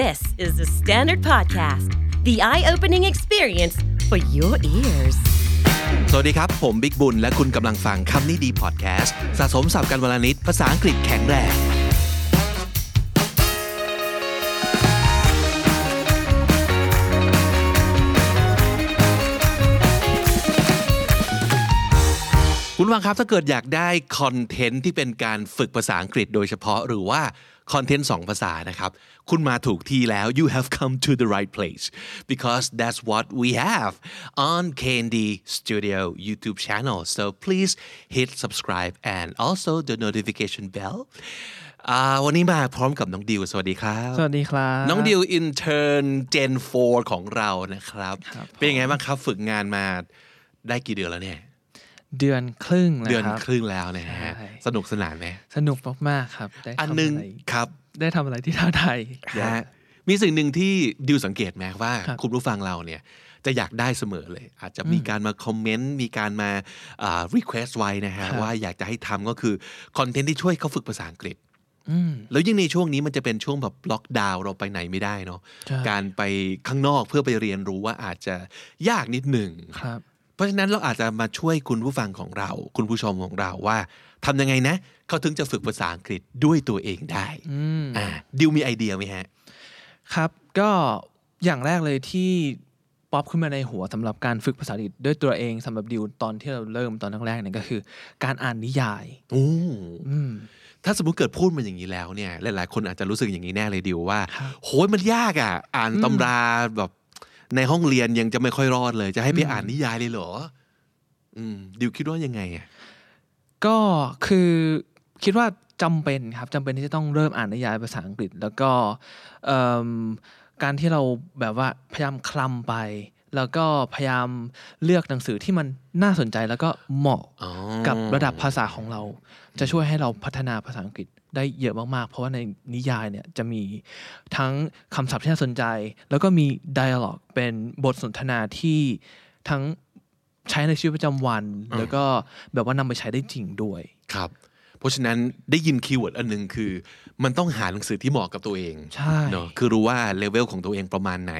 This is the Standard Podcast, the eye opening experience for your ears. สวัสดีครับ ผมบิ๊กบุญ และคุณกำลังฟังคำนี้ดีพอดแคสต์สะสมสับกันวลนิดภาษาอังกฤษแข็งแรง คุณฟังครับถ้าเกิดอยากได้คอนเทนต์ที่เป็นการฝึกภาษาอังกฤษโดยเฉพาะหรือว่า คอนเทนต์สองภาษานะครับ คุณมาถูกที่แล้ว you have come to the right place because that's what we have on Candy Studio YouTube channel so please hit subscribe and also the notification bell อ่าวันนี้มาพร้อมกับน้องดิว สวัสดีครับ สวัสดีครับ น้องดิว intern Gen 4ของเรานะครับครับ เป็นยังไงบ้างครับ ฝึกงานมาได้กี่เดือนแล้วเนี่ย เดือนครึ่งแล้วเดือนครับครึ่งแล้วนะฮะใช่สนุกสนานไหมสนุกมากๆครับ ได้อันทำหนึ่งอะไรครับ ได้ทำอะไรที่ท้าทายนะฮะมีสิ่งหนึ่งที่ดิวสังเกตไหมว่าครับคุณผู้ฟังเราเนี่ยจะอยากได้เสมอเลย อาจจะมีการมาคอมเมนต์ มีการมาอ่า request ไว้นะฮะครับว่าอยากจะให้ทำก็คือคอนเทนต์ที่ช่วยเขาฝึกภาษาอังกฤษอืมแล้วยิ่งในช่วงนี้มันจะเป็นช่วงแบบล็อกดาวน์เราไปไหนไม่ได้เนาะใช่การไปข้างนอกเพื่อไปเรียนรู้ว่าอาจจะยากนิดหนึ่งค รับเพราะฉะนั้นเราอาจจะมาช่วยคุณผู้ฟังของเรา คุณผู้ชมของเราว่าทำยังไงนะ เขาถึงจะฝึกภาษาอังกฤษด้วยตัวเองได้อืมอ่าดิวมีไอเดียไหมฮะ ครับก็อย่างแรกเลยที่ป๊อปขึ้นมาในหัวสำหรับการฝึกภาษาอังกฤษด้วยตัวเองสำหรับดิวตอนที่เราเริ่มตอนแรกๆเนี่ยก็คือ การอ่านนิยายโอ้อืมถ้าสมมติเกิดพูดมาอย่างนี้แล้วเนี่ยหลายๆคนอาจจะรู้สึกอย่างนี้แน่เลยดิวว่าครับโหยมันยากอะ อ่านตำราแบบ ในห้องเรียนยังจะไม่ค่อยรอดเลย จะให้ไปอ่านนิยายเลยเหรอ อืมดิวคิดว่ายังไงอะก็คือคิดว่าจำเป็นครับจำเป็นที่จะต้องเริ่มอ่านนิยายภาษาอังกฤษ แล้วก็เอิ่มการที่เราแบบว่าพยายามคลำไป แล้วก็พยายามเลือกหนังสือที่มันน่าสนใจแล้วก็เหมาะอ๋อกับระดับภาษาของเรา จะช่วยให้เราพัฒนาภาษาอังกฤษ ได้เยอะมากๆ เพราะว่าในนิยายเนี่ยจะมีทั้งคำศัพท์ที่น่าสนใจ แล้วก็มี dialogue เป็นบทสนทนาที่ทั้งใช้ในชีวิตประจำวัน แล้วก็แบบว่านำไปใช้ได้จริงด้วยครับเพราะฉะนั้นได้ยินคีย์เวิร์ดอันหนึงคือ มันต้องหาหนังสือที่เหมาะกับตัวเองใช่เนาะคือรู้ว่าเลเวลของตัวเองประมาณไหน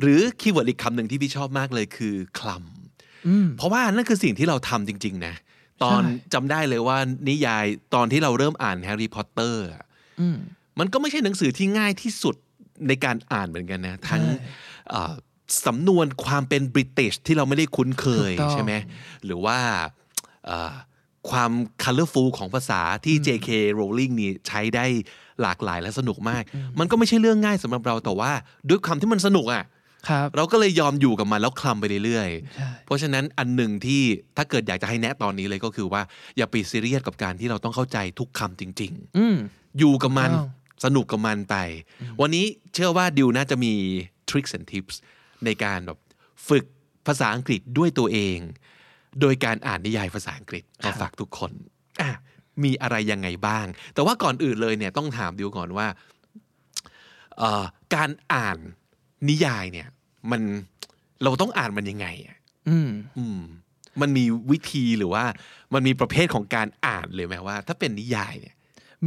หรือคีย์เวิร์ดอีกคำหนึ่งที่พี่ชอบมากเลยคือคลำอืมเพราะว่านั่นคือสิ่งที่เราทำจริง ๆ นะ ตอนใช่จำได้เลยว่านิยายตอนที่เราเริ่มอ่านแฮร์รี่พอตเตอร์อืมมันก็ไม่ใช่หนังสือที่ง่ายที่สุดในการอ่านเหมือนกันนะ ทั้งใช่เอ่อสำนวนความเป็นบริติชที่เราไม่ได้คุ้นเคยถูกต้องใช่ไหมหรือว่าเอ่อความ colorful ของภาษาที่ JK Rowling นี่ใช้ได้หลากหลายและสนุกมาก มันก็ไม่ใช่เรื่องง่ายสำหรับเราแต่ว่าด้วยความที่มันสนุกอะครับ เราก็เลยยอมอยู่กับมันแล้วคลำไปเรื่อยๆใช่เพราะฉะนั้นอันหนึ่งที่ถ้าเกิดอยากจะให้แนะตอนนี้เลยก็คือว่าอย่าไปซีเรียสกับการที่เราต้องเข้าใจทุกคำจริงอืมๆอยู่กับมันถูกต้องสนุกกับมันไป วันนี้เชื่อว่าดิวน่าจะมี tricks and tips ในการแบบฝึกภาษาอังกฤษด้วยตัวเอง โดยการอ่านนิยายภาษาอังกฤษมาฝากทุกคนอะมีอะไรยังไงบ้าง แต่ว่าก่อนอื่นเลยเนี่ยต้องถามดิวก่อนว่าเอ่อการอ่าน นิยายเนี่ย มันเราต้องอ่านมันยังไงอะอืมอืมมันมีวิธีหรือว่ามันมีประเภทของการอ่านเลยไหมว่า ถ้าเป็นนิยายเนี่ย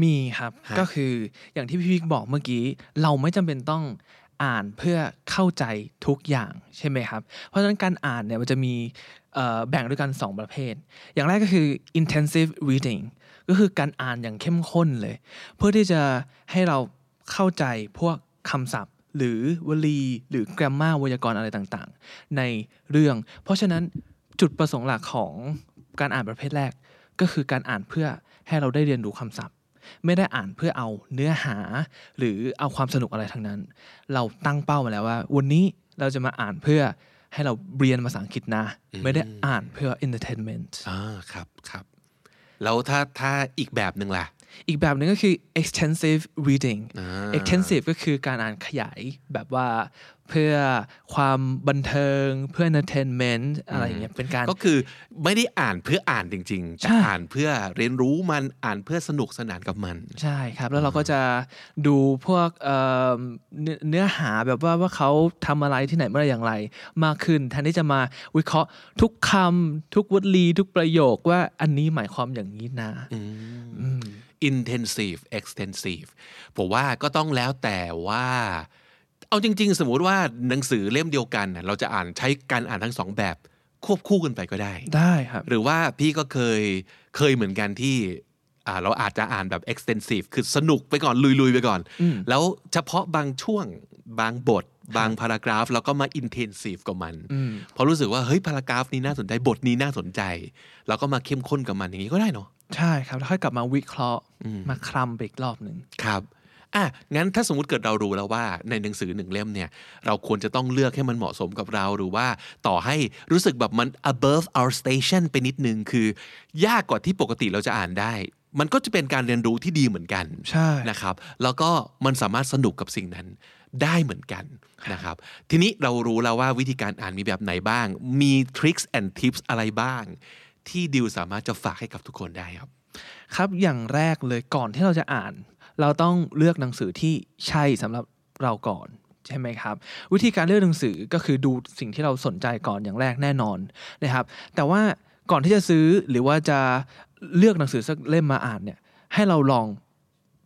มีครับฮะก็คืออย่างที่พี่พิกบอกเมื่อกี้ เราไม่จำเป็นต้องอ่านเพื่อเข้าใจทุกอย่างใช่ไหมครับ เพราะฉะนั้นการอ่านเนี่ยมันจะมีเอ่อแบ่งด้วยกัน 2 ประเภท อย่างแรกก็คือ intensive reading ก็คือการอ่านอย่างเข้มข้นเลย เพื่อที่จะให้เราเข้าใจพวกคำศัพท์ หรือวลี หรือ grammar ไวยากรณ์อะไรต่างๆ ในเรื่อง เพราะฉะนั้นจุดประสงค์หลักของการอ่านประเภทแรก ก็คือการอ่านเพื่อให้เราได้เรียนรู้คำศัพท์ ไม่ได้อ่านเพื่อเอาเนื้อหา หรือเอาความสนุกอะไรทั้งนั้น เราตั้งเป้ามาแล้วว่า วันนี้เราจะมาอ่านเพื่อให้เราเรียนภาษาอังกฤษนะ ไม่ได้อ่านเพื่อ entertainment อ่าครับครับแล้วถ้าถ้าอีกแบบหนึ่งล่ะ อีกแบบหนึ่งก็คือ extensive reading อ่า extensive ก็คือการอ่านขยายแบบว่าเพื่อความบันเทิงเพื่อ entertainment อะไรอย่างเงี้ยเป็นการก็คือไม่ได้อ่านเพื่ออ่านจริงๆแต่ใช่อ่านเพื่อเรียนรู้มันอ่านเพื่อสนุกสนานกับมัน ใช่ครับ แล้วเราก็จะดูพวกเอ่อเนื้อเนื้อหาแบบว่าว่าเขาทำอะไรที่ไหนเมื่อไหรอย่างไร มากขึ้นแทนที่จะมาวิเคราะห์ทุกคำทุกวลีทุกประโยคว่าอันนี้หมายความอย่างนี้นะอืม intensive extensive ผมว่าก็ต้องแล้วแต่ว่า เอาจริง ๆ สมมุติว่าหนังสือเล่มเดียวกันน่ะเราจะอ่านใช้การอ่านทั้งสองแบบควบคู่กันไปก็ได้ ได้ครับ หรือว่าพี่ก็เคยเคยเหมือนกันที่อ่าเราอาจจะอ่านแบบ extensive คือสนุกไปก่อนลุยๆไปก่อน แล้วเฉพาะบางช่วงบางบท บางพารากราฟ แล้วก็มา intensive กับมันเพราะรู้สึกว่าเฮ้ยพารากราฟนี้น่าสนใจบทนี้น่าสนใจ แล้วก็มาเข้มข้นกับมันอย่างนี้ก็ได้เนาะ ใช่ครับ แล้วค่อยกลับมาวิเคราะห์มาคลำไปอีกรอบหนึ่งครับอะงั้นถ้าสมมติเกิดเรารู้แล้วว่าในหนังสือหนึ่งเล่มเนี่ย เราควรจะต้องเลือกให้มันเหมาะสมกับเราหรือว่าต่อให้รู้สึกแบบมัน above our station ไปนิดนึงคือ ยากกว่าที่ปกติเราจะอ่านได้ มันก็จะเป็นการเรียนรู้ที่ดีเหมือนกันใช่นะครับ แล้วก็มันสามารถสนุกกับสิ่งนั้นได้เหมือนกันนะครับ ทีนี้เรารู้แล้วว่าวิธีการอ่านมีแบบไหนบ้าง มีทริคส์ and tips อะไรบ้าง ที่ดิวสามารถจะฝากให้กับทุกคนได้ครับ ครับอย่างแรกเลยก่อนที่เราจะอ่าน เราต้องเลือกหนังสือที่ใช่สำหรับเราก่อนใช่ไหมครับ วิธีการเลือกหนังสือก็คือดูสิ่งที่เราสนใจก่อนอย่างแรกแน่นอนนะครับ แต่ว่าก่อนที่จะซื้อหรือว่าจะเลือกหนังสือสักเล่มมาอ่านเนี่ยให้เราลอง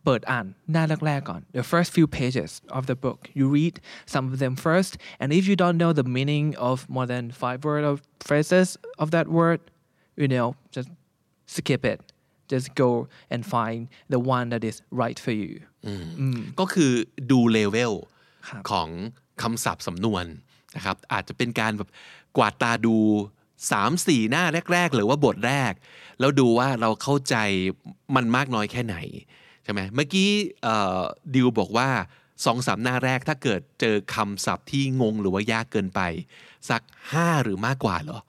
เปิดอ่านหน้าแรกๆก่อน the first few pages of the book you read some of them first and if you don't know the meaning of more than five word of phrases of that word you know just skip it just go and find the one that is right for you ก็คือดูเลเวลครับของคำศัพท์สำนวนนะครับอาจจะเป็นการแบบกวาดตาดู3 4หน้าแรก ๆ หรือว่าบทแรก แล้วดูว่าเราเข้าใจมันมากน้อยแค่ไหนใช่ไหมเมื่อกี้เอ่อดิวบอกว่าสองสามหน้าแรกถ้าเกิดเจอคำศัพท์ที่งงหรือว่ายากเกินไป สัก5หรือมากกว่าเหรอ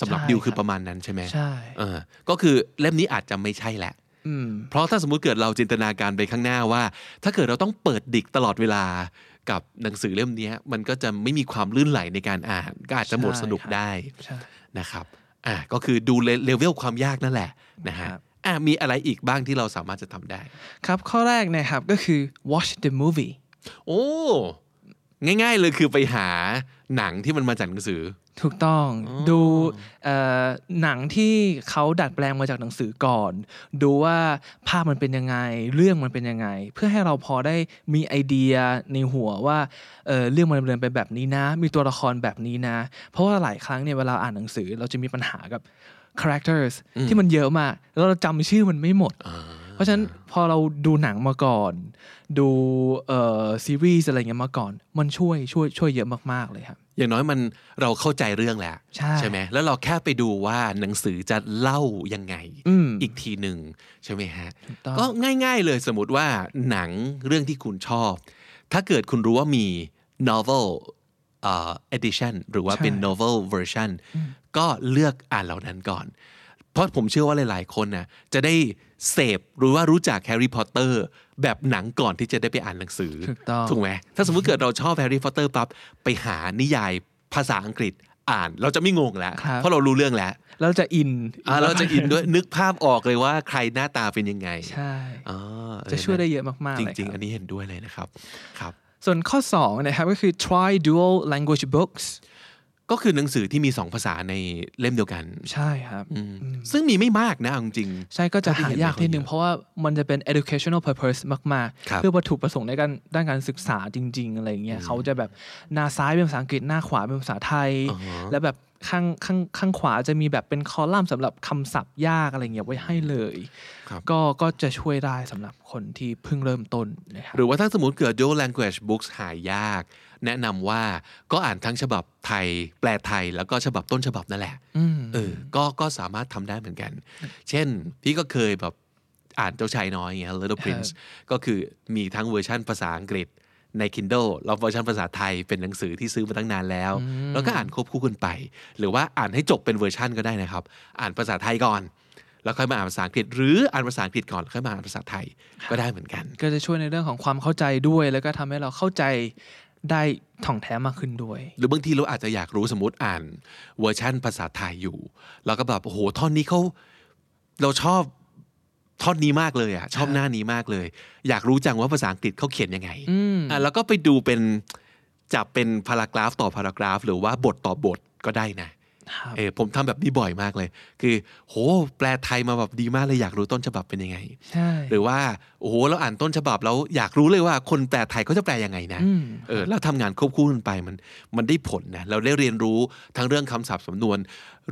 สำหรับใช่ดิวคือครับประมาณนั้นใช่ไหมใช่เออก็คือเล่มนี้อาจจะไม่ใช่แหละอืมเพราะถ้าสมมุติเกิดเราจินตนาการไปข้างหน้าว่า ถ้าเกิดเราต้องเปิดดิกตลอดเวลากับหนังสือเล่มเนี้ยมันก็จะไม่มีความลื่นไหลในการอ่านก็อาจจะหมดใช่สนุกครับได้ใช่นะครับอ่าก็คือดูเลเลเวลความยากนั่นแหละนะฮะครับอ่ามีอะไรอีกบ้างที่เราสามารถจะทำได้ ครับข้อแรกนะครับก็คือ watch the movie โอ้ ง่าย ๆ เลยคือไปหาหนังที่มันมาจากหนังสือ ถูกต้องดูเอ่อหนังที่เขาดัดแปลงมาจากหนังสือก่อน ดูว่าภาพมันเป็นยังไง เรื่องมันเป็นยังไง เพื่อให้เราพอได้มีไอเดียในหัวว่าเอ่อเรื่องมันดำเนินไปแบบนี้นะ มีตัวละครแบบนี้นะ เพราะว่าหลายครั้งเนี่ยเวลาอ่านหนังสือเราจะมีปัญหากับ characters ที่มันเยอะมากแล้วเราจำชื่อมันไม่หมด เพราะฉะนั้นพอเราดูหนังมาก่อน ดูเอ่อซีรีส์อะไรเงี้ยมาก่อน มันช่วยช่วยช่วยเยอะมากๆเลยครับอย่างน้อยมันเราเข้าใจเรื่องแล้วใช่ไหมแล้วเราแค่ไปดูว่าหนังสือจะเล่ายังไงอืมอีกทีหนึ่งใช่ไหมฮะต้องก็ง่าย ๆ เลยสมมติว่าหนังเรื่องที่คุณชอบ ถ้าเกิดคุณรู้ว่ามี novel เอ่อ edition หรือว่าเป็นใช่ novel version ก็เลือกอ่านเหล่านั้นก่อน เพราะผมเชื่อว่าหลายๆ คนนะจะได้เสพหรือว่ารู้จักแฮร์รี่พอตเตอร์แบบหนังก่อนที่จะได้ไปอ่านหนังสือถูกต้องถูกไหมถ้าสมมุติเกิดเราชอบแฮร์รี่พอตเตอร์ปั๊บไปหานิยายภาษาอังกฤษอ่านเราจะไม่งงแล้วครับเพราะเรารู้เรื่องแล้ว เราจะอินอ่าเราจะอินด้วยนึกภาพออกเลยว่าใครหน้าตาเป็นยังไง ใช่อ๋อเออจะช่วยได้เยอะมากๆจเลยริงคๆบอันนี้เห็นด้วยเลยนะครับครับ ส่วนข้อ2นะครับก็คือ try dual language books ก็คือหนังสือที่มีสองภาษาในเล่มเดียวกัน ใช่ครับซึ่งมีไม่มากนะเอาจริง ใช่ก็จะเท่าที่หาเห็นยากไม่ค่อยนิดนึงเยอะเพราะว่ามันจะเป็น educational purpose มากครับๆเพื่อวัตถุประสงค์ในการด้านการศึกษาจริง ๆ อะไรอย่างเงี้ยเขาจะแบบหน้าซ้ายเป็นภาษาอังกฤษหน้าขวาเป็นภาษาไทยอ่าฮะแล้วแบบ ข้างข้างข้างขวาจะมีแบบเป็นคอลัมน์สำหรับคำศัพท์ยากอะไรเงี้ยไว้ให้เลยครับก็ก็จะช่วยได้สำหรับคนที่เพิ่งเริ่มต้นนะครับหรือว่าถ้าสมมติเกิด dual language books หายาก แนะนำว่าก็อ่านทั้งฉบับไทย แปลไทย แล้วก็ฉบับต้นฉบับนั่นแหละอืมเออก็ก็สามารถทำได้เหมือนกัน เช่น พี่ก็เคยแบบอ่านเจ้าชายน้อยอย่างเงี้ย Little Prince ก็คือมีทั้งเวอร์ชั่นภาษาอังกฤษ ใน Kindle แล้วเวอร์ชันภาษาไทยเป็นหนังสือที่ซื้อมาตั้งนานแล้ว แล้วก็อ่านควบคู่กันไป หรือว่าอ่านให้จบเป็นเวอร์ชันก็ได้นะครับ อ่านภาษาไทยก่อน แล้วค่อยมาอ่านภาษาอังกฤษ หรืออ่านภาษาอังกฤษก่อนแล้วค่อยมาอ่านภาษาไทยก็ได้เหมือนกัน ก็จะช่วยในเรื่องของความเข้าใจด้วย แล้วก็ทำให้เราเข้าใจได้ถ่องแท้มากขึ้นด้วย หรือบางทีเราอาจจะอยากรู้สมมติอ่านเวอร์ชั่นภาษาไทยอยู่ แล้วก็แบบโอ้โหท่อนนี้เขาเราชอบ ท่อนนี้มากเลยอะชอบหน้านี้มากเลย อยากรู้จังว่าภาษาอังกฤษเขาเขียนยังไงอืมอะแล้วก็ไปดูเป็นจับเป็นพารากราฟต่อพารากราฟ หรือว่าบทต่อบทก็ได้นะครับ เออผมทำแบบนี้บ่อยมากเลย คือ โห แปลไทยมาแบบดีมากเลยอยากรู้ต้นฉบับเป็นยังไงใช่หรือว่าโอ้โหเราอ่านต้นฉบับแล้วอยากรู้เลยว่าคนแปลไทยเขาจะแปลยังไงนะอืมเออแล้วทำงานควบคู่กันไปมันมันได้ผลนะเราได้เรียนรู้ทั้งเรื่องคำศัพท์สำนวน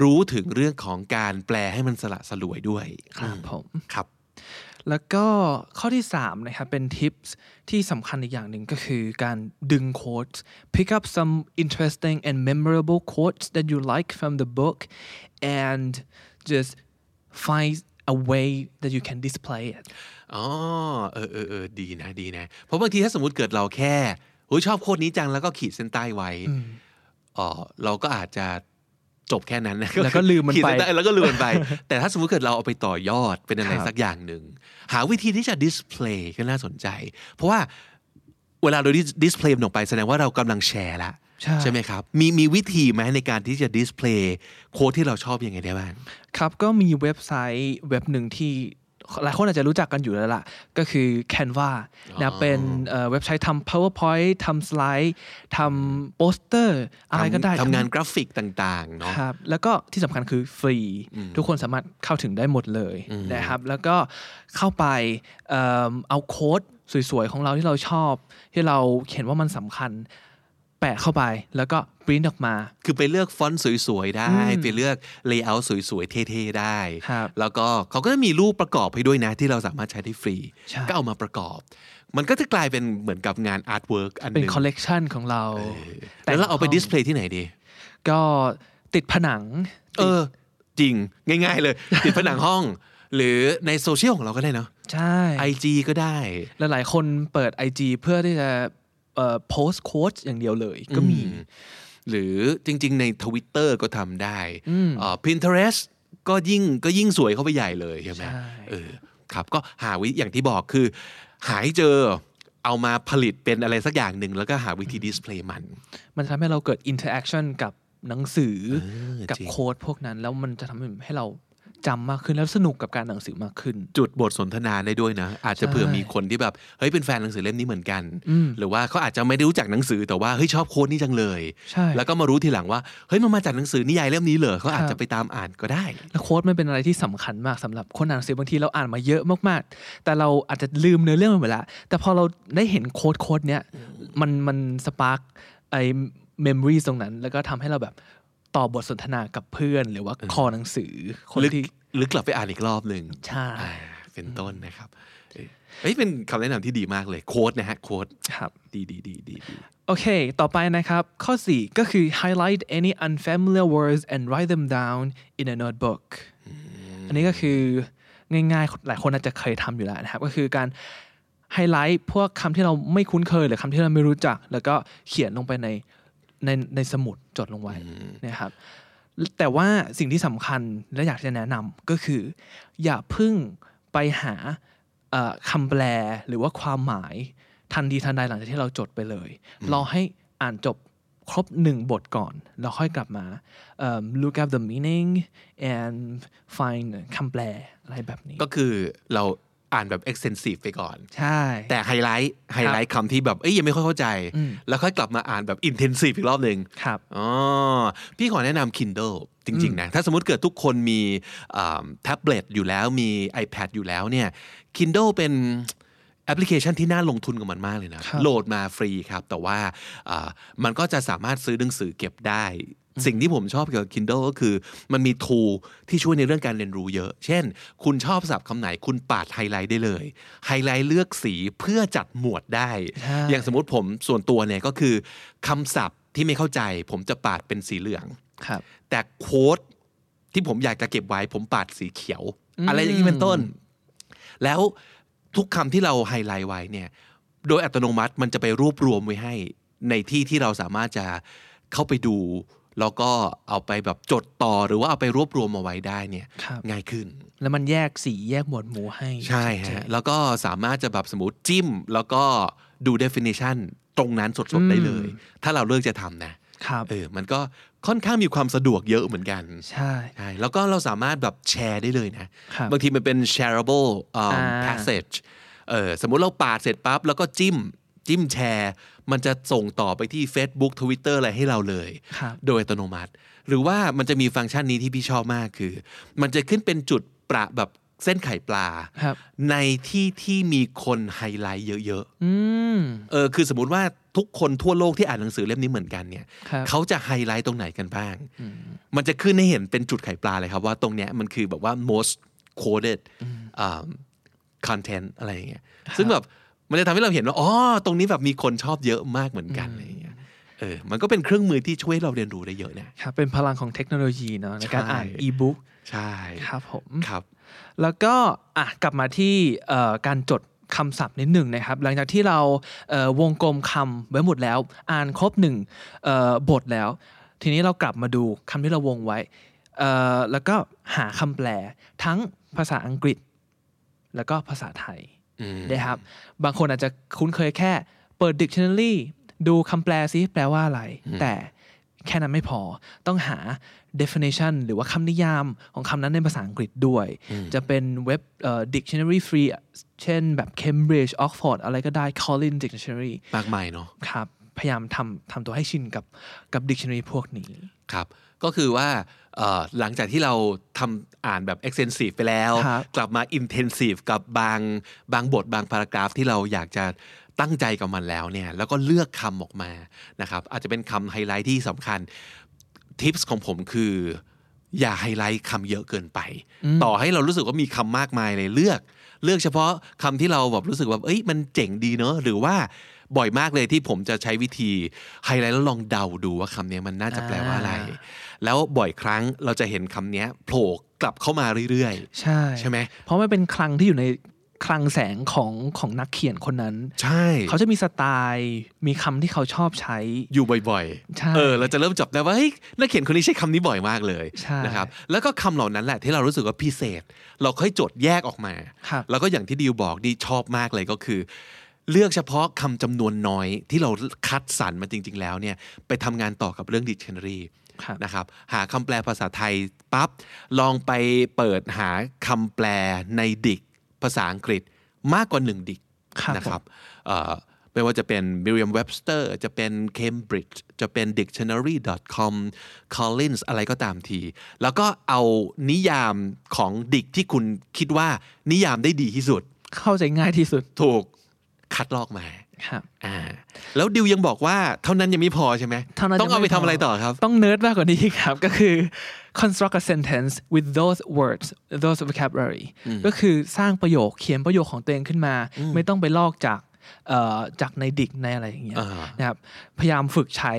รู้ถึงเรื่องของการแปลให้มันสละสลวยด้วยครับผมครับ แล้วก็ข้อที่3นะครับเป็นทิปส์ที่สำคัญอีกอย่างหนึ่งก็คือการดึง quotes pick up some interesting and memorable quotes that you like from the book and just find a way that you can display it อ๋อเออเออเออดีนะดีนะ เพราะบางทีถ้าสมมติเกิดเราแค่โอ้ยชอบ quote นี้จังแล้วก็ขีดเส้นใต้ไว้อ๋อเราก็อาจจะ จบแค่นั้นนะแล้วก็ลืมมันไปขีดเส้นใต้แล้วก็ลืมมันไป แต่ถ้าสมมติเกิดเราเอาไปต่อยอดเป็นอะไรครับสักอย่างหนึ่ง หาวิธีที่จะ display ก็น่าสนใจ เพราะว่าเวลาเรา display มันออกไปแสดงว่าเรากำลังแชร์ละใช่ไหมครับ มีมีวิธีไหมในการที่จะ display quote ที่เราชอบยังไงได้บ้าง ครับก็มีเว็บไซต์เว็บหนึ่งที่ หลายคนอาจจะรู้จักกันอยู่แล้วล่ะ ก็คือ Canva นะเป็นเอ่อเว็บไซต์ทำ PowerPoint ทำสไลด์ทำโปสเตอร์อะไรก็ได้ทำงานกราฟิกต่างๆเนาะครับแล้วก็ที่สำคัญคือฟรี ทุกคนสามารถเข้าถึงได้หมดเลยนะครับ แล้วก็เข้าไปเอิ่มเอา quote สวยๆ ของเราที่เราชอบ ที่เราเห็นว่ามันสำคัญ แปะเข้าไปแล้วก็ปริ้นออกมา คือไปเลือกฟอนต์สวยๆ ได้ ไปเลือก layer สวยๆ เท่ๆ ได้ครับแล้วก็เขาก็จะมีรูปประกอบให้ด้วยนะ ที่เราสามารถใช้ได้ฟรีใช่ก็เอามาประกอบ มันก็จะกลายเป็นเหมือนกับงาน artwork อันหนึ่งเป็นคอลเลกชันของเรา แล้วเราเอาไป display ที่ไหนดี ก็ติดผนัง เออ จริง ง่าย ๆ เลย ติดผนังห้อง หรือในโซเชียลของเราก็ได้เนาะใช่ IG ก็ได้แล้วหลายคนเปิด IG เพื่อที่จะเอ่อ โพสต์ quote อย่างเดียวเลยก็มีอืมหรือจริง ๆ ใน Twitter ก็ทำได้เอ่อ Pinterest ก็ยิ่งก็ยิ่งสวยเข้าไปใหญ่เลยใช่ไหมใช่เออครับก็หาวิอย่างที่บอกคือ หาให้เจอเอามาผลิตเป็นอะไรสักอย่างหนึ่งแล้วก็หาวิธี display มัน มันจะทำให้เราเกิด interaction กับหนังสืออกับจริง quote พวกนั้น แล้วมันจะทำให้เรา จำมากขึ้นแล้วสนุกกับการอ่านหนังสือมากขึ้น จุดบทสนทนาได้ด้วยนะ อาจจะใช่เผื่อมีคนที่แบบเฮ้ยเป็นแฟนหนังสือเล่มนี้เหมือนกันอืมหรือว่าเขาอาจจะไม่ได้รู้จักหนังสือแต่ว่าเฮ้ยชอบ quote นี้จังเลยใช่แล้วก็มารู้ทีหลังว่าเฮ้ยมันมาจากหนังสือนิยายเล่มนี้เหรอเขาอาจจะครับไปตามอ่านก็ได้ แล้ว quote มันเป็นอะไรที่สำคัญมากสำหรับคนอ่านหนังสือบางทีเราอ่านมาเยอะมากๆ แต่เราอาจจะลืมเนื้อเรื่องไปหมดแล้วแต่พอเราได้เห็น quote quote เนี้ยมันมัน spark ไอ้ memory ตรงนั้น แล้วก็ทำให้เราแบบ ต่อบทสนทนากับเพื่อน หรือว่าคอหนังสือคนลึกที่ลึกกลับไปอ่านอีกรอบหนึ่งใช่อ่าเป็นต้นนะครับเอ้ยเฮ้ยเป็นคำแนะนำที่ดีมากเลยโค้ดนะฮะโค้ดครับดีดีดีดีดีโอเค ต่อไปนะครับ ข้อ 4 ก็คือ highlight any unfamiliar words and write them down in a notebook อันนี้ก็คือง่ายๆ หลายคนอาจจะเคยทำอยู่แล้วนะครับ ก็คือการไฮไลท์พวกคำที่เราไม่คุ้นเคย หรือคำที่เราไม่รู้จัก แล้วก็เขียนลงไปใน ในในสมุดจดลงไว้นะครับแต่ว่าสิ่งที่สำคัญและอยากจะแนะนำก็คือ อย่าเพึ่งไปหาเอ่อคำแปลหรือว่าความหมายทันทีทันใดหลังจากที่เราจดไปเลยรอให้อ่านจบครบหนึ่งบทก่อน แล้วค่อยกลับมาเอิ่ม look up the meaning and find คำแปลอะไรแบบนี้ ก็คือเรา อ่านแบบ extensive ไปก่อน ใช่ แต่ไฮไลท์ไฮไลท์คำที่แบบเอ้ยยังไม่ค่อยเข้าใจอืมแล้วค่อยกลับมาอ่านแบบ intensive อีกรอบหนึ่งครับอ๋อพี่ขอแนะนำ Kindle จริง ๆ นะ ถ้าสมมติเกิดทุกคนมีแท็บเล็ตอยู่แล้วมี iPad อยู่แล้วเนี่ย Kindle เป็น แอปพลิเคชันที่น่าลงทุนกับมันมากเลยนะครับโหลดมาฟรีครับ แต่ว่าอ่ามันก็จะสามารถซื้อหนังสือเก็บได้ สิ่งที่ผมชอบเกี่ยวกับ Kindle ก็คือ มันมี tool ที่ช่วยในเรื่องการเรียนรู้เยอะ เช่น คุณชอบศัพท์คำไหนคุณปาดไฮไลท์ได้เลย ไฮไลท์เลือกสีเพื่อจัดหมวดได้ใช่อย่างสมมติผมส่วนตัวเนี่ยก็คือคำศัพท์ที่ไม่เข้าใจ ผมจะปาดเป็นสีเหลืองครับแต่โค้ดที่ผมอยากจะเก็บไว้ผมปาดสีเขียว อะไรอย่างนี้เป็นต้น แล้ว ทุกคำที่เราไฮไลท์ไว้เนี่ยโดยอัตโนมัติมันจะไปรวบรวมไว้ให้ในที่ที่เราสามารถจะเข้าไปดู แล้วก็เอาไปแบบจดต่อหรือว่าเอาไปรวบรวมมาไว้ได้เนี่ยครับง่ายขึ้น แล้วมันแยกสีแยกหมวดหมู่ให้ ใช่ฮะแล้วก็สามารถจะแบบสมมติจิ้ม แล้วก็ดู definition ตรงนั้นสดๆได้เลย ถ้าเราเลือกจะทำนะครับเออมันก็ ค่อนข้างมีความสะดวกเยอะเหมือนกันใช่ใช่แล้วก็เราสามารถแบบแชร์ได้เลยนะครับบางทีมันเป็น shareable เอิ่มอ่า passage เออสมมุติเราปาดเสร็จปั๊บแล้วก็จิ้มจิ้มแชร์ มันจะส่งต่อไปที่ Facebook Twitter อะไรให้เราเลยครับโดยอัตโนมัติ หรือว่ามันจะมีฟังก์ชันนี้ที่พี่ชอบมากคือ มันจะขึ้นเป็นจุดประแบบ เส้นไข่ปลาครับในที่ที่มีคนไฮไลท์เยอะอืมๆเออคือสมมติว่าทุกคนทั่วโลกที่อ่านหนังสือเล่มนี้เหมือนกันเนี่ยครับเขาจะไฮไลท์ตรงไหนกันบ้าง มันจะขึ้นให้เห็นเป็นจุดไข่ปลาเลยครับว่าตรงเนี้ยมันคือแบบว่า most quoted um, content อะไรอย่างเงี้ยซึ่งแบบมันจะทำให้เราเห็นว่าอ๋อตรงนี้แบบมีคนชอบเยอะมากเหมือนกันอะไรอย่างเงี้ยเออมันก็เป็นเครื่องมือที่ช่วยให้เราเรียนรู้ได้เยอะนะครับเป็นพลังของเทคโนโลยีเนาะในการใช่อ่านอีบุ๊กใช่ครับผมครับ แล้วก็อะกลับมาที่เอ่อการจดคำศัพท์นิดหนึ่งนะครับ หลังจากที่เราเอ่อวงกลมคำไว้หมดแล้ว อ่านครบหนึ่งเอ่อบทแล้ว ทีนี้เรากลับมาดูคำที่เราวงไว้เอ่อแล้วก็หาคำแปลทั้งภาษาอังกฤษ แล้วก็ภาษาไทยอืมนะครับ บางคนอาจจะคุ้นเคยแค่ เปิด dictionary ดูคำแปลซิแปลว่าอะไร แต่ แค่นั้นไม่พอ ต้องหา definition หรือว่าคำนิยามของคำนั้นในภาษาอังกฤษด้วย จะเป็นเว็บเอ่อ dictionary free เช่นแบบ Cambridge Oxford อะไรก็ได้ Collins Dictionary มากมายเนาะครับ พยายามทำทำตัวให้ชินกับกับ dictionary พวกนี้ครับก็คือว่าเอ่อหลังจากที่เราทำอ่านแบบ extensive ไปแล้วครับกลับมา intensive กับบางบางบทบาง paragraph ที่เราอยากจะ ตั้งใจกับมันแล้วเนี่ยแล้วก็เลือกคำออกมานะครับอาจจะเป็นคำไฮไลท์ที่สำคัญ tips ของผมคือ อย่าไฮไลท์คำเยอะเกินไป ต่อให้เรารู้สึกว่ามีคำมากมายเลยเลือก เลือกเฉพาะคำที่เราแบบรู้สึกว่าเอ้ยมันเจ๋งดีเนอะหรือว่าบ่อยมากเลยที่ผมจะใช้วิธีไฮไลท์แล้วลองเดาดูว่าคำเนี้ยมันน่าจะแปลว่าอะไรอ่าแล้วบ่อยครั้งเราจะเห็นคำเนี้ยโผล่กลับเข้ามาเรื่อยใช่ใช่ไหมเพราะมันเป็นคลังที่อยู่ใน คลังแสงของของนักเขียนคนนั้นๆใช่ เขาจะมีสไตล์ มีคำที่เขาชอบใช้อยู่บ่อยใช่ๆเออเราจะเริ่มจับได้ว่าเฮ้ยนักเขียนคนนี้ใช้คำนี้บ่อยมากเลยใช่นะครับแล้วก็คำเหล่านั้นแหละที่เรารู้สึกว่าพิเศษ เราค่อยจดแยกออกมาครับแล้วก็อย่างที่ดิวบอกดีชอบมากเลยก็คือเลือกเฉพาะคำจำนวนน้อยที่เราคัดสรรมาจริง ๆ แล้วเนี่ยไปทำงานต่อกับเรื่อง dictionary ครับนะครับหาคำแปลภาษาไทยปั๊บลองไปเปิดหาคำแปลในดิก ภาษาอังกฤษมากกว่าหนึ่งดิกครับนะครับเอ่อไม่ว่าจะเป็น Merriam-Webster จะเป็น Cambridge จะเป็น dictionary.com Collins อะไรก็ตามที แล้วก็เอานิยามของดิกที่คุณคิดว่านิยามได้ดีที่สุด เข้าใจง่ายที่สุดถูกคัดลอกมา ครับอ่า แล้วดิวยังบอกว่าเท่านั้นยังไม่พอใช่ไหมเท่านั้นต้องเอายังไปไม่ทำพอออะไรต่อครับ ต้องเนิร์ดมากกว่านี้ครับ ก็คือ construct a sentence with those words those vocabulary ก็คือสร้างประโยคเขียนประโยคของตัวเองขึ้นมา ไม่ต้องไปลอกจากเอ่อจากในดิกในอะไรอย่างเงี้ยอ่านะครับ พยายามฝึกใช้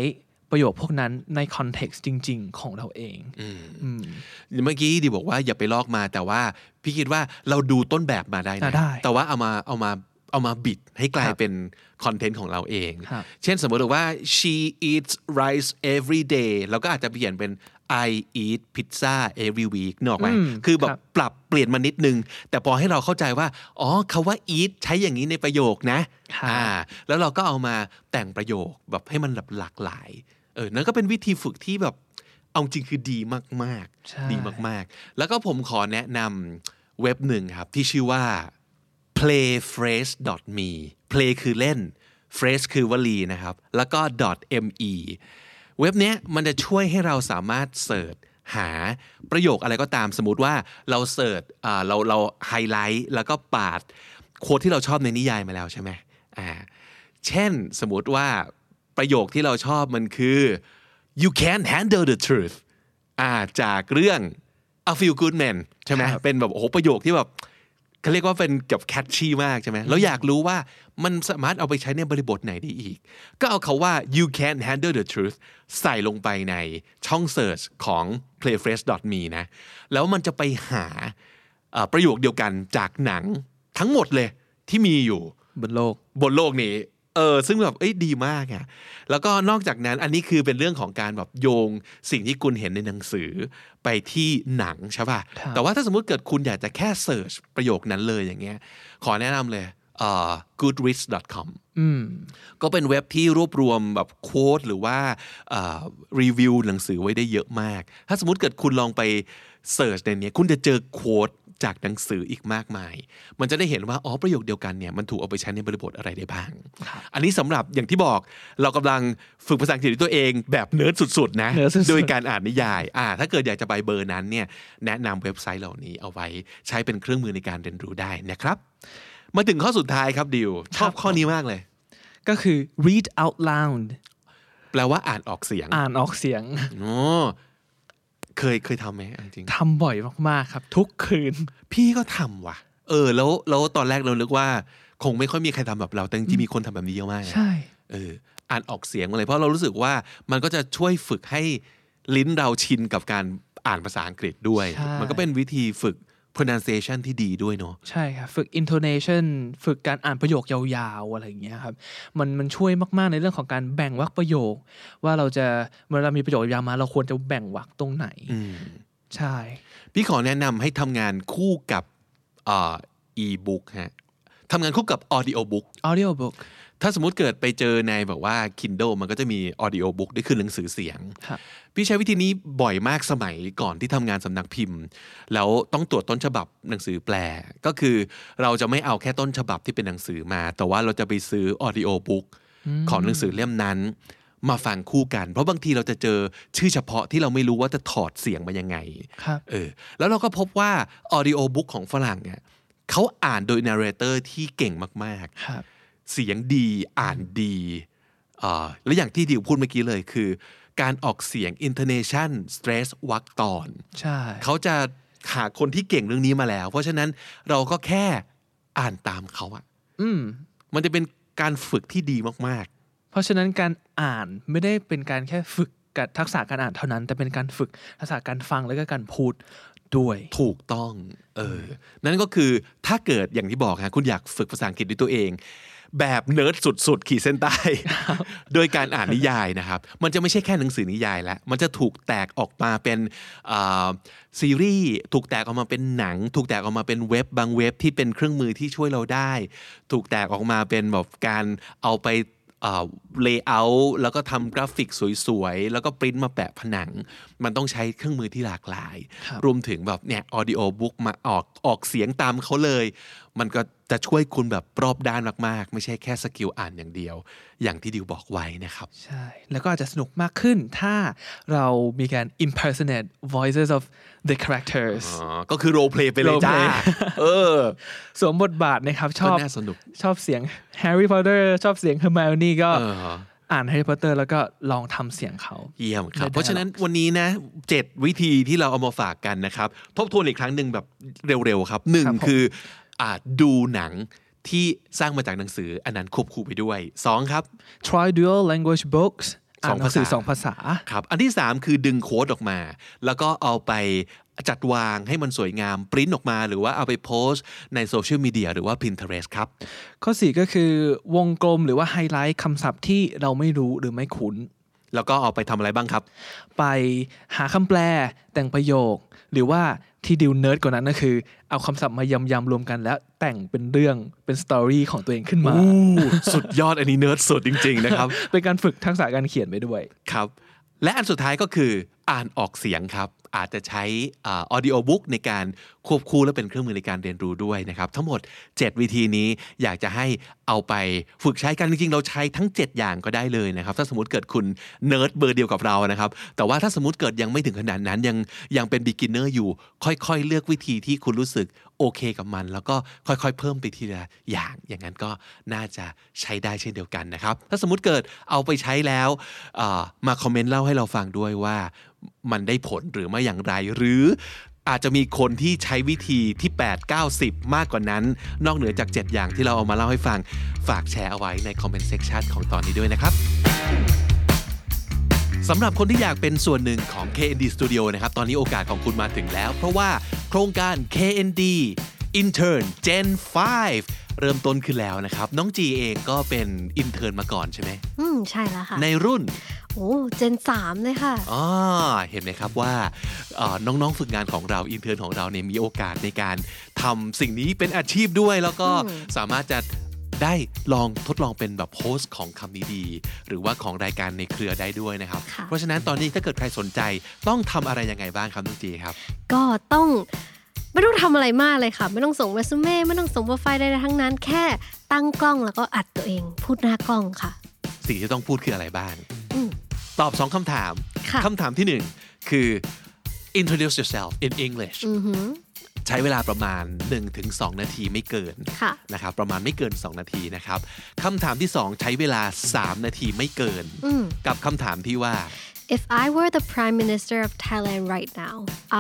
ประโยคพวกนั้นในคอนเท็กซ์จริง ๆ ของเราเองอืมเมื่อกี้ดิบอกว่าอย่าไปลอกมาแต่ว่าพี่คิดว่าเราดูต้นแบบมาได้นะอ่าได้ แต่ว่าเอามาเอามา เอามาบิดให้กลายครับเป็นคอนเทนต์ของเราเองครับเช่นสมมติว่า she eats rice every day เราก็อาจจะเปลี่ยนเป็น I eat pizza every week นึกออกไหมอืมคือแบครับบปรับเปลี่ยนมานิดนึง แต่พอให้เราเข้าใจว่า อ๋อคาว่า eat ใช้อย่างนี้ในประโยคนะครับอ่าแล้วเราก็เอามาแต่งประโยคแบบให้มันแบบหลากหลาย เออ นั่นก็เป็นวิธีฝึกที่แบบ เอาจริงคือดีมากใช่ๆดีมาก ๆ แล้วก็ผมขอแนะนเว็บหนึ่งครับที่ชื่อว่า playphrase.me play คือเล่น phrase คือวลีนะครับ แล้วก็ .me เว็บเนี้ยมันจะช่วยให้เราสามารถ search หาประโยคอะไรก็ตามสมมติว่าเรา search อ่าเราเราไฮไลท์แล้วก็ปาด quote ที่เราชอบในนิยายมาแล้วใช่ไหมอ่าเช่นสมมติว่าประโยคที่เราชอบมันคือ you can't handle the truth อ่าจากเรื่อง A Few Good Men ใช่ไหมครับเป็นแบบโอ้โหประโยคที่แบบ เขาเรียกว่าเป็นกับแคชชี่มากใช่ไหมแล้วอยากรู้ว่ามันสามารถเอาไปใช้ในบริบทไหนได้อีก ก็เอาคาว่า you can't handle the truth ใส่ลงไปในช่อง search ของ playfresh.me นะแล้วมันจะไปหาเอ่อประโยคเดียวกันจากหนังทั้งหมดเลยที่มีอยู่บนโลกบนโลกนี้ เออซึ่งแบบเอ้ยดีมากอะแล้วก็นอกจากนั้นอันนี้คือเป็นเรื่องของการแบบโยงสิ่งที่คุณเห็นในหนังสือไปที่หนังใช่ป่ะครับแต่ว่าถ้าสมมุติเกิดคุณอยากจะแค่เสิร์ชประโยคนั้นเลยอย่างเงี้ยขอแนะนำเลยเอ่อ goodreads.com อืมก็เป็นเว็บที่รวบรวมแบบโค้ดหรือว่ารีวิวหนังสือไว้ได้เยอะมาก ถ้าสมมติเกิดคุณลองไปเสิร์ชในเนี้ยคุณจะเจอโค้ด จากหนังสืออีกมากมาย มันจะได้เห็นว่าอ๋อประโยคเดียวกันเนี่ยมันถูกเอาไปใช้ในบริบทอะไรได้บ้าง อันนี้สำหรับอย่างที่บอกเรากำลังฝึกภาษาอังกฤษด้วยตัวเองแบบเนิร์ดสุดๆนะเนิร์ดสุดๆโดยการอ่านนิยายอ่าถ้าเกิดอยากจะไปเบอร์นั้นเนี่ยแนะนำเว็บไซต์เหล่านี้เอาไว้ใช้เป็นเครื่องมือในการเรียนรู้ได้นะครับ มาถึงข้อสุดท้ายครับดิวชอบข้อนี้มากเลย ก็คือ read out loud แปลว่าอ่านออกเสียง อ่านออกเสียงอ๋อ เคยเคยทำไหมเอาจริงทำบ่อยมากๆครับ ทุกคืน พี่ก็ทำว่ะ เออ แล้วแล้วตอนแรกเรานึกว่า คงไม่ค่อยมีใครทำแบบเราแต่จริงๆมีคนทำแบบนี้เยอะมากนะใช่เอออ่านออกเสียงมาเลยเพราะเรารู้สึกว่ามันก็จะช่วยฝึกให้ลิ้นเราชินกับการอ่านภาษาอังกฤษด้วยใช่มันก็เป็นวิธีฝึก pronunciation ที่ดีด้วยเนาะใช่ครับ ฝึก intonation ฝึกการอ่านประโยคยาวๆ อะไรอย่างเงี้ยครับมันมันช่วยมากๆในเรื่องของการแบ่งวรรคประโยค ว่าเราจะเมื่อเรามีประโยคยาวมาเราควรจะแบ่งวรรคตรงไหนอืมใช่ พี่ขอแนะนำให้ทำงานคู่กับอ่า e-book ฮะทำงานคู่กับ audio book audio book ถ้าสมมติเกิดไปเจอในแบบว่า Kindle มันก็จะมี audio book ได้คือหนังสือเสียงครับ พี่ใช้วิธีนี้บ่อยมากสมัยก่อนที่ทำงานสำนักพิมพ์ แล้วต้องตรวจต้นฉบับหนังสือแปล ก็คือเราจะไม่เอาแค่ต้นฉบับที่เป็นหนังสือมา แต่ว่าเราจะไปซื้อ audio book ของหนังสือเล่มนั้น มาฟังคู่กัน เพราะบางทีเราจะเจอชื่อเฉพาะที่เราไม่รู้ว่าจะถอดเสียงมายังไงครับเออแล้วเราก็พบว่า audio book ของฝรั่งเนี่ยเขาอ่านโดย narrator ที่เก่งมากๆครับเสียงดีอ่านดีอ่าและอย่างที่ดิวพูดเมื่อกี้เลยคือ การออกเสียง intonation stress วักตอนใช่เขาจะหาคนที่เก่งเรื่องนี้มาแล้ว เพราะฉะนั้นเราก็แค่อ่านตามเขาอะอืมมันจะเป็นการฝึกที่ดีมากเพราะฉะนั้นการอ่านไม่ได้เป็นการแค่ฝึกกับทักษะการอ่านเท่านั้น แต่เป็นการฝึกทักษะการฟังแล้วก็การพูดด้วยๆถูกต้องเออนั่นก็คือถ้าเกิดอย่างที่บอกฮะคุณอยากฝึกภาษาอังกฤษด้วยตัวเอง แบบเนิร์ดสุดๆ ขีดเส้นใต้ โดยการอ่านนิยายนะครับ มันจะไม่ใช่แค่หนังสือนิยายแล้ว มันจะถูกแตกออกมาเป็นอ่าซีรีส์ ถูกแตกออกมาเป็นหนัง ถูกแตกออกมาเป็นเว็บบางเว็บที่เป็นเครื่องมือที่ช่วยเราได้ ถูกแตกออกมาเป็นแบบการเอาไป layer แล้วก็ทำกราฟิกสวยๆ แล้วก็ปริ้นมาแปะผนัง มันต้องใช้เครื่องมือที่หลากหลายครับรวมถึงแบบเนี่ย audiobook มาออกออกเสียงตามเขาเลย มันก็จะช่วยคุณแบบรอบด้านมากๆ ไม่ใช่แค่ skill อ่านอย่างเดียว อย่างที่ดิวบอกไว้นะครับ ใช่ แล้วก็อาจจะสนุกมากขึ้นถ้าเรามีการ impersonate voices of the characters อ๋อก็คือ role play ไปเลยจ้า role play เออสวมบทบาทนะครับชก็อบน่าสนุกชอบเสียง Harry Potter ชอบเสียง Hermione ก็เอออ่าน Harry Potter แล้วก็ลองทำเสียงเขา เยี่ยมครับได้เพราะฉะนั้นวันนี้นะเจ็ดวิธีที่เราเอามาฝากกันนะครับ ทบทวนอีกครั้งหนึ่งแบบเร็วๆครับหนึ่งครับผมคืออา ดูหนังที่สร้างมาจากหนังสืออันนั้นควบคู่ไปด้วยสองครับ try dual language books สอ่าอนงหนังสือภาษาสองภาษาครับอันที่ 3 คือดึงโค้ดออกมา แล้วก็เอาไปจัดวางให้มันสวยงามปริ้นออกมา หรือว่าเอาไปโพสต์ในโซเชียลมีเดียหรือว่า Pinterest ครับ ข้อ 4 ก็คือวงกลมหรือว่าไฮไลท์คำศัพท์ที่เราไม่รู้หรือไม่คุ้น แล้วก็เอาไปทำอะไรบ้างครับ ไปหาคำแปลแต่งประโยค หรือว่าที่ดิวเนิร์ดกว่านั้นก็คือ เอาคำศัพท์มายำยำๆรวมกันแล้วแต่งเป็นเรื่องเป็น story ของตัวเองขึ้นมาสุดยอดอันนี้เนิร์ดสุดจริง ๆ นะครับ เป็นการฝึกทักษะการเขียนไปด้วยครับ และอันสุดท้ายก็คืออ่านออกเสียงครับ อาจจะใช้ audiobook ในการควบคู่และเป็นเครื่องมือในการเรียนรู้ด้วยนะครับ ทั้งหมด 7 วิธีนี้อยากจะให้เอาไปฝึกใช้กันจริงๆ เราใช้ทั้ง 7 อย่างก็ได้เลยนะครับ ถ้าสมมติเกิดคุณเนิร์ดเบอร์เดียวกับเรานะครับ แต่ว่าถ้าสมมติเกิดยังไม่ถึงขนาดนั้นยังยังเป็น beginner อยู่ ค่อยๆ เลือกวิธีที่คุณรู้สึกโอเคกับมัน แล้วก็ค่อยๆ เพิ่มไปทีละอย่างอย่างนั้นก็น่าจะใช้ได้เช่นเดียวกันนะครับ ถ้าสมมติเกิดเอาไปใช้แล้วมาคอมเมนต์เล่าให้เราฟังด้วยว่า มันได้ผลหรือไม่อย่างไร หรืออาจจะมีคนที่ใช้วิธีที่ 8 9 10มากกว่านั้น นอกเหนือจาก 7 อย่างที่เราเอามาเล่าให้ฟัง ฝากแชร์เอาไว้ในคอมเมนต์เซ t ชันของตอนนี้ด้วยนะครับสำหรับคนที่อยากเป็นส่วนหนึ่งของ KND Studio นะครับ ตอนนี้โอกาสของคุณมาถึงแล้ว เพราะว่าโครงการ KND Intern Gen 5 เริ่มต้นขึ้นแล้วนะครับ น้องจีเองก็เป็น intern มาก่อนใช่ไหมอืม ใช่แล้วค่ะ ในรุ่น โอ้ Gen สามเลยค่ะอ๋อเห็นไหมครับว่าเอ่อน้องๆฝึกงานของเรา intern ของเราเนี่ยมีโอกาสในการทำสิ่งนี้เป็นอาชีพด้วย แล้วก็อืมสามารถจะได้ลองทดลองเป็นแบบ host ของคำนี้ดี หรือว่าของรายการในเครือได้ด้วยนะครับค่ะเพราะฉะนั้นตอนนี้ถ้าเกิดใครสนใจต้องทำอะไรยังไงบ้างครับน้องจีครับ ก็ต้องไม่ต้องทำอะไรมากเลยค่ะ ไม่ต้องส่งเรซูเม่ไม่ต้องส่งโปรไฟล์ใดๆทั้งนั้น แค่ตั้งกล้องแล้วก็อัดตัวเอง พูดหน้ากล้องค่ะ สิ่งที่ต้องพูดคืออะไรบ้างอืม ตอบสองคำถามค่ะคำถามที่หนึ่งคือ introduce yourself in English อือหือใช้เวลาประมาณ 1-2 นาทีไม่เกินค่ะนะครับประมาณไม่เกิน 2 นาทีนะครับคำถามที่ 2 ใช้เวลา 3 นาทีไม่เกินอืมกับคำถามที่ว่า If I were the prime minister of Thailand right now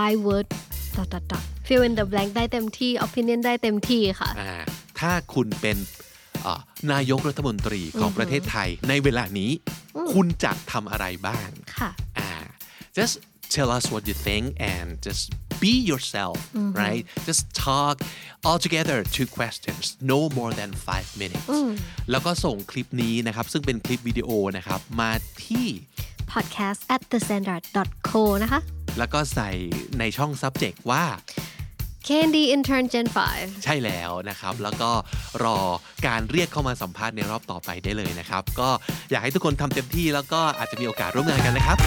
I would dot dot dot fill in the blank ได้เต็มที่ opinion ได้เต็มที่ค่ะอ่าถ้าคุณเป็นเอ่อ นายกรัฐมนตรีของประเทศไทยในเวลานี้ คุณจะทำอะไรบ้างค่ะอ่า just tell us what you think and just be yourself right just talk all together two questions no more than five minutes แล้วก็ส่งคลิปนี้นะครับ ซึ่งเป็นคลิปวิดีโอนะครับ มาที่ podcast at the standard dot co นะคะ แล้วก็ใส่ในช่อง subject ว่า Candy intern Gen 5 ใช่แล้วนะครับ แล้วก็รอการเรียกเข้ามาสัมภาษณ์ในรอบต่อไปได้เลยนะครับ ก็อยากให้ทุกคนทำเต็มที่แล้วก็อาจจะมีโอกาสร่วมงานกันนะครับ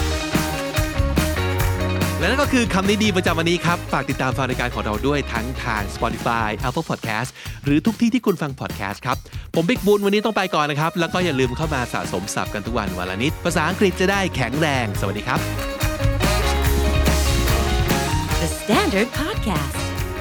และนั่นก็คือคำนี้ดีประจำวันนี้ครับ ฝากติดตามฟังรายการของเราด้วยทั้งทาง Spotify Apple Podcast หรือทุกที่ที่คุณฟัง podcast ครับ ผมบิ๊กบุญวันนี้ต้องไปก่อนนะครับ แล้วก็อย่าลืมเข้ามาสะสมศัพท์กันทุกวันวันละนิด ภาษาอังกฤษจะได้แข็งแรง สวัสดีครับ The Standard Podcast,